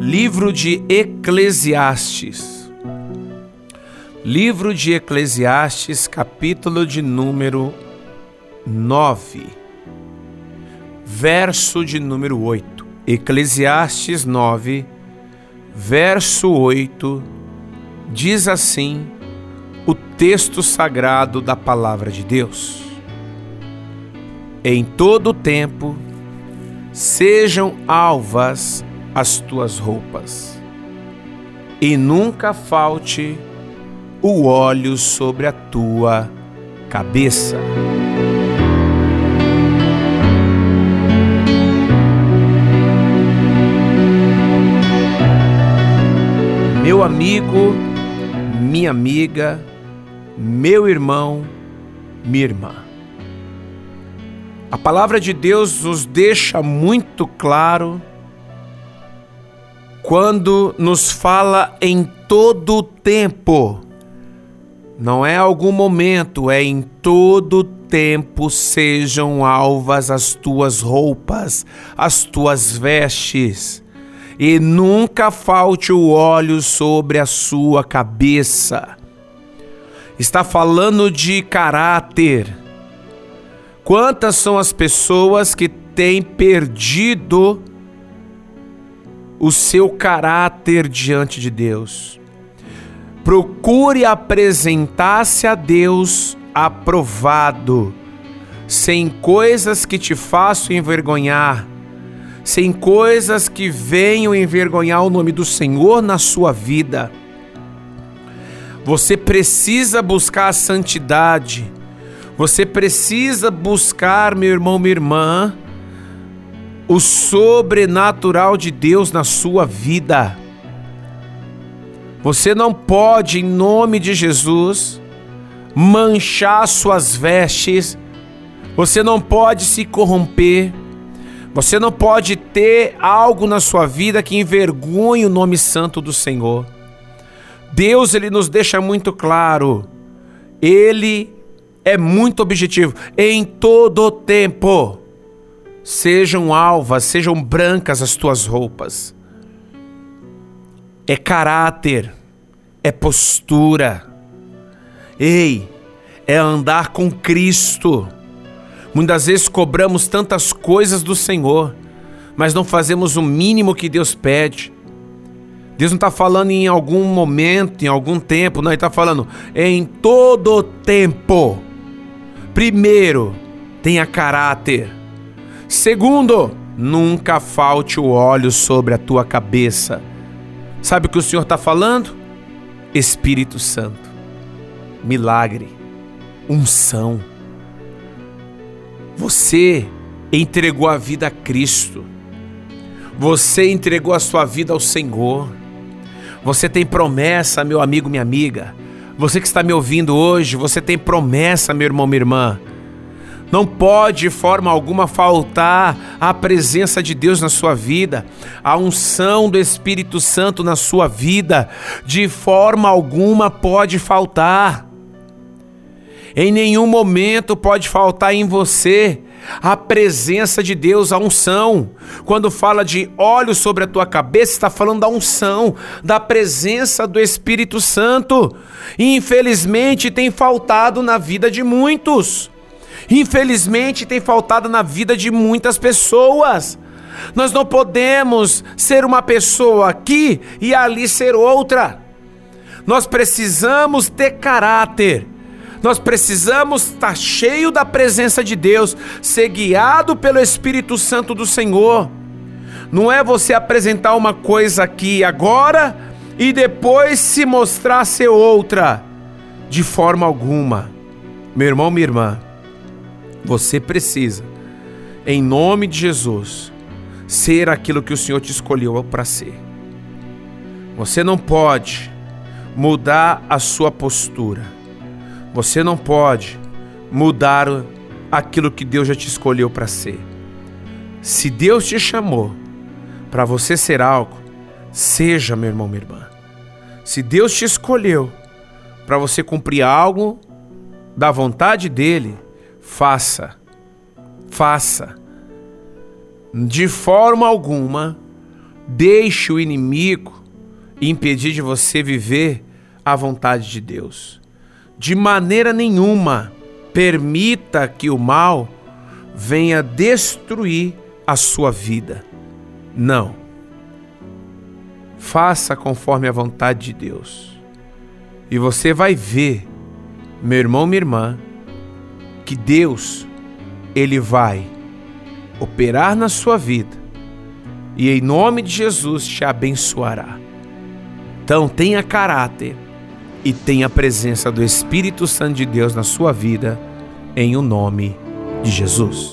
Livro de Eclesiastes. Livro de Eclesiastes, capítulo de número 9, verso de número 8. Eclesiastes 9, verso 8, diz assim o texto sagrado da palavra de Deus: Em todo tempo sejam alvas as tuas roupas, e nunca falte o óleo sobre a tua cabeça. Meu amigo, minha amiga, meu irmão, minha irmã. A palavra de Deus nos deixa muito claro quando nos fala em todo o tempo. Não é algum momento, é em todo tempo sejam alvas as tuas roupas, as tuas vestes, e nunca falte o óleo sobre a sua cabeça. Está falando de caráter. Quantas são as pessoas que têm perdido o seu caráter diante de Deus. Procure apresentar-se a Deus aprovado, sem coisas que te façam envergonhar, sem coisas que venham envergonhar o nome do Senhor na sua vida. Você precisa buscar a santidade. Você precisa buscar, meu irmão, minha irmã, o sobrenatural de Deus na sua vida. Você não pode, em nome de Jesus, manchar suas vestes, você não pode se corromper, você não pode ter algo na sua vida que envergonhe o nome santo do Senhor. Deus ele nos deixa muito claro, ele é muito objetivo em todo tempo sejam alvas, sejam brancas as tuas roupas. É caráter, é postura. Ei, é andar com Cristo. Muitas vezes cobramos tantas coisas do Senhor, mas não fazemos o mínimo que Deus pede. Deus não está falando em algum momento, em algum tempo, não, Ele está falando em todo tempo. Primeiro, tenha caráter. Segundo, nunca falte o óleo sobre a tua cabeça. Sabe o que o Senhor está falando? Espírito Santo, milagre, unção. Você entregou a vida a Cristo. Você entregou a sua vida ao Senhor. Você tem promessa, meu amigo, minha amiga. Você que está me ouvindo hoje, você tem promessa, meu irmão, minha irmã. Não pode de forma alguma faltar a presença de Deus na sua vida, a unção do Espírito Santo na sua vida, de forma alguma pode faltar. Em nenhum momento pode faltar em você a presença de Deus, a unção. Quando fala de óleo sobre a tua cabeça, está falando da unção, da presença do Espírito Santo. E infelizmente tem faltado na vida de muitos infelizmente tem faltado na vida de muitas pessoas. Nós não podemos ser uma pessoa aqui e ali ser outra. Nós precisamos ter caráter. Nós precisamos estar cheio da presença de Deus, ser guiado pelo Espírito Santo do Senhor. Não é você apresentar uma coisa aqui agora e depois se mostrar ser outra, de forma alguma. Meu irmão, minha irmã, você precisa, em nome de Jesus, ser aquilo que o Senhor te escolheu para ser. Você não pode mudar a sua postura. Você não pode mudar aquilo que Deus já te escolheu para ser. Se Deus te chamou para você ser algo, seja, meu irmão, minha irmã. Se Deus te escolheu para você cumprir algo da vontade dele, faça. Faça. De forma alguma, deixe o inimigo impedir de você viver a vontade de Deus. De maneira nenhuma, permita que o mal venha destruir a sua vida. Não. Faça conforme a vontade de Deus. E você vai ver, meu irmão, minha irmã, que Deus, Ele vai operar na sua vida e em nome de Jesus te abençoará. Então tenha caráter e tenha a presença do Espírito Santo de Deus na sua vida, em o nome de Jesus.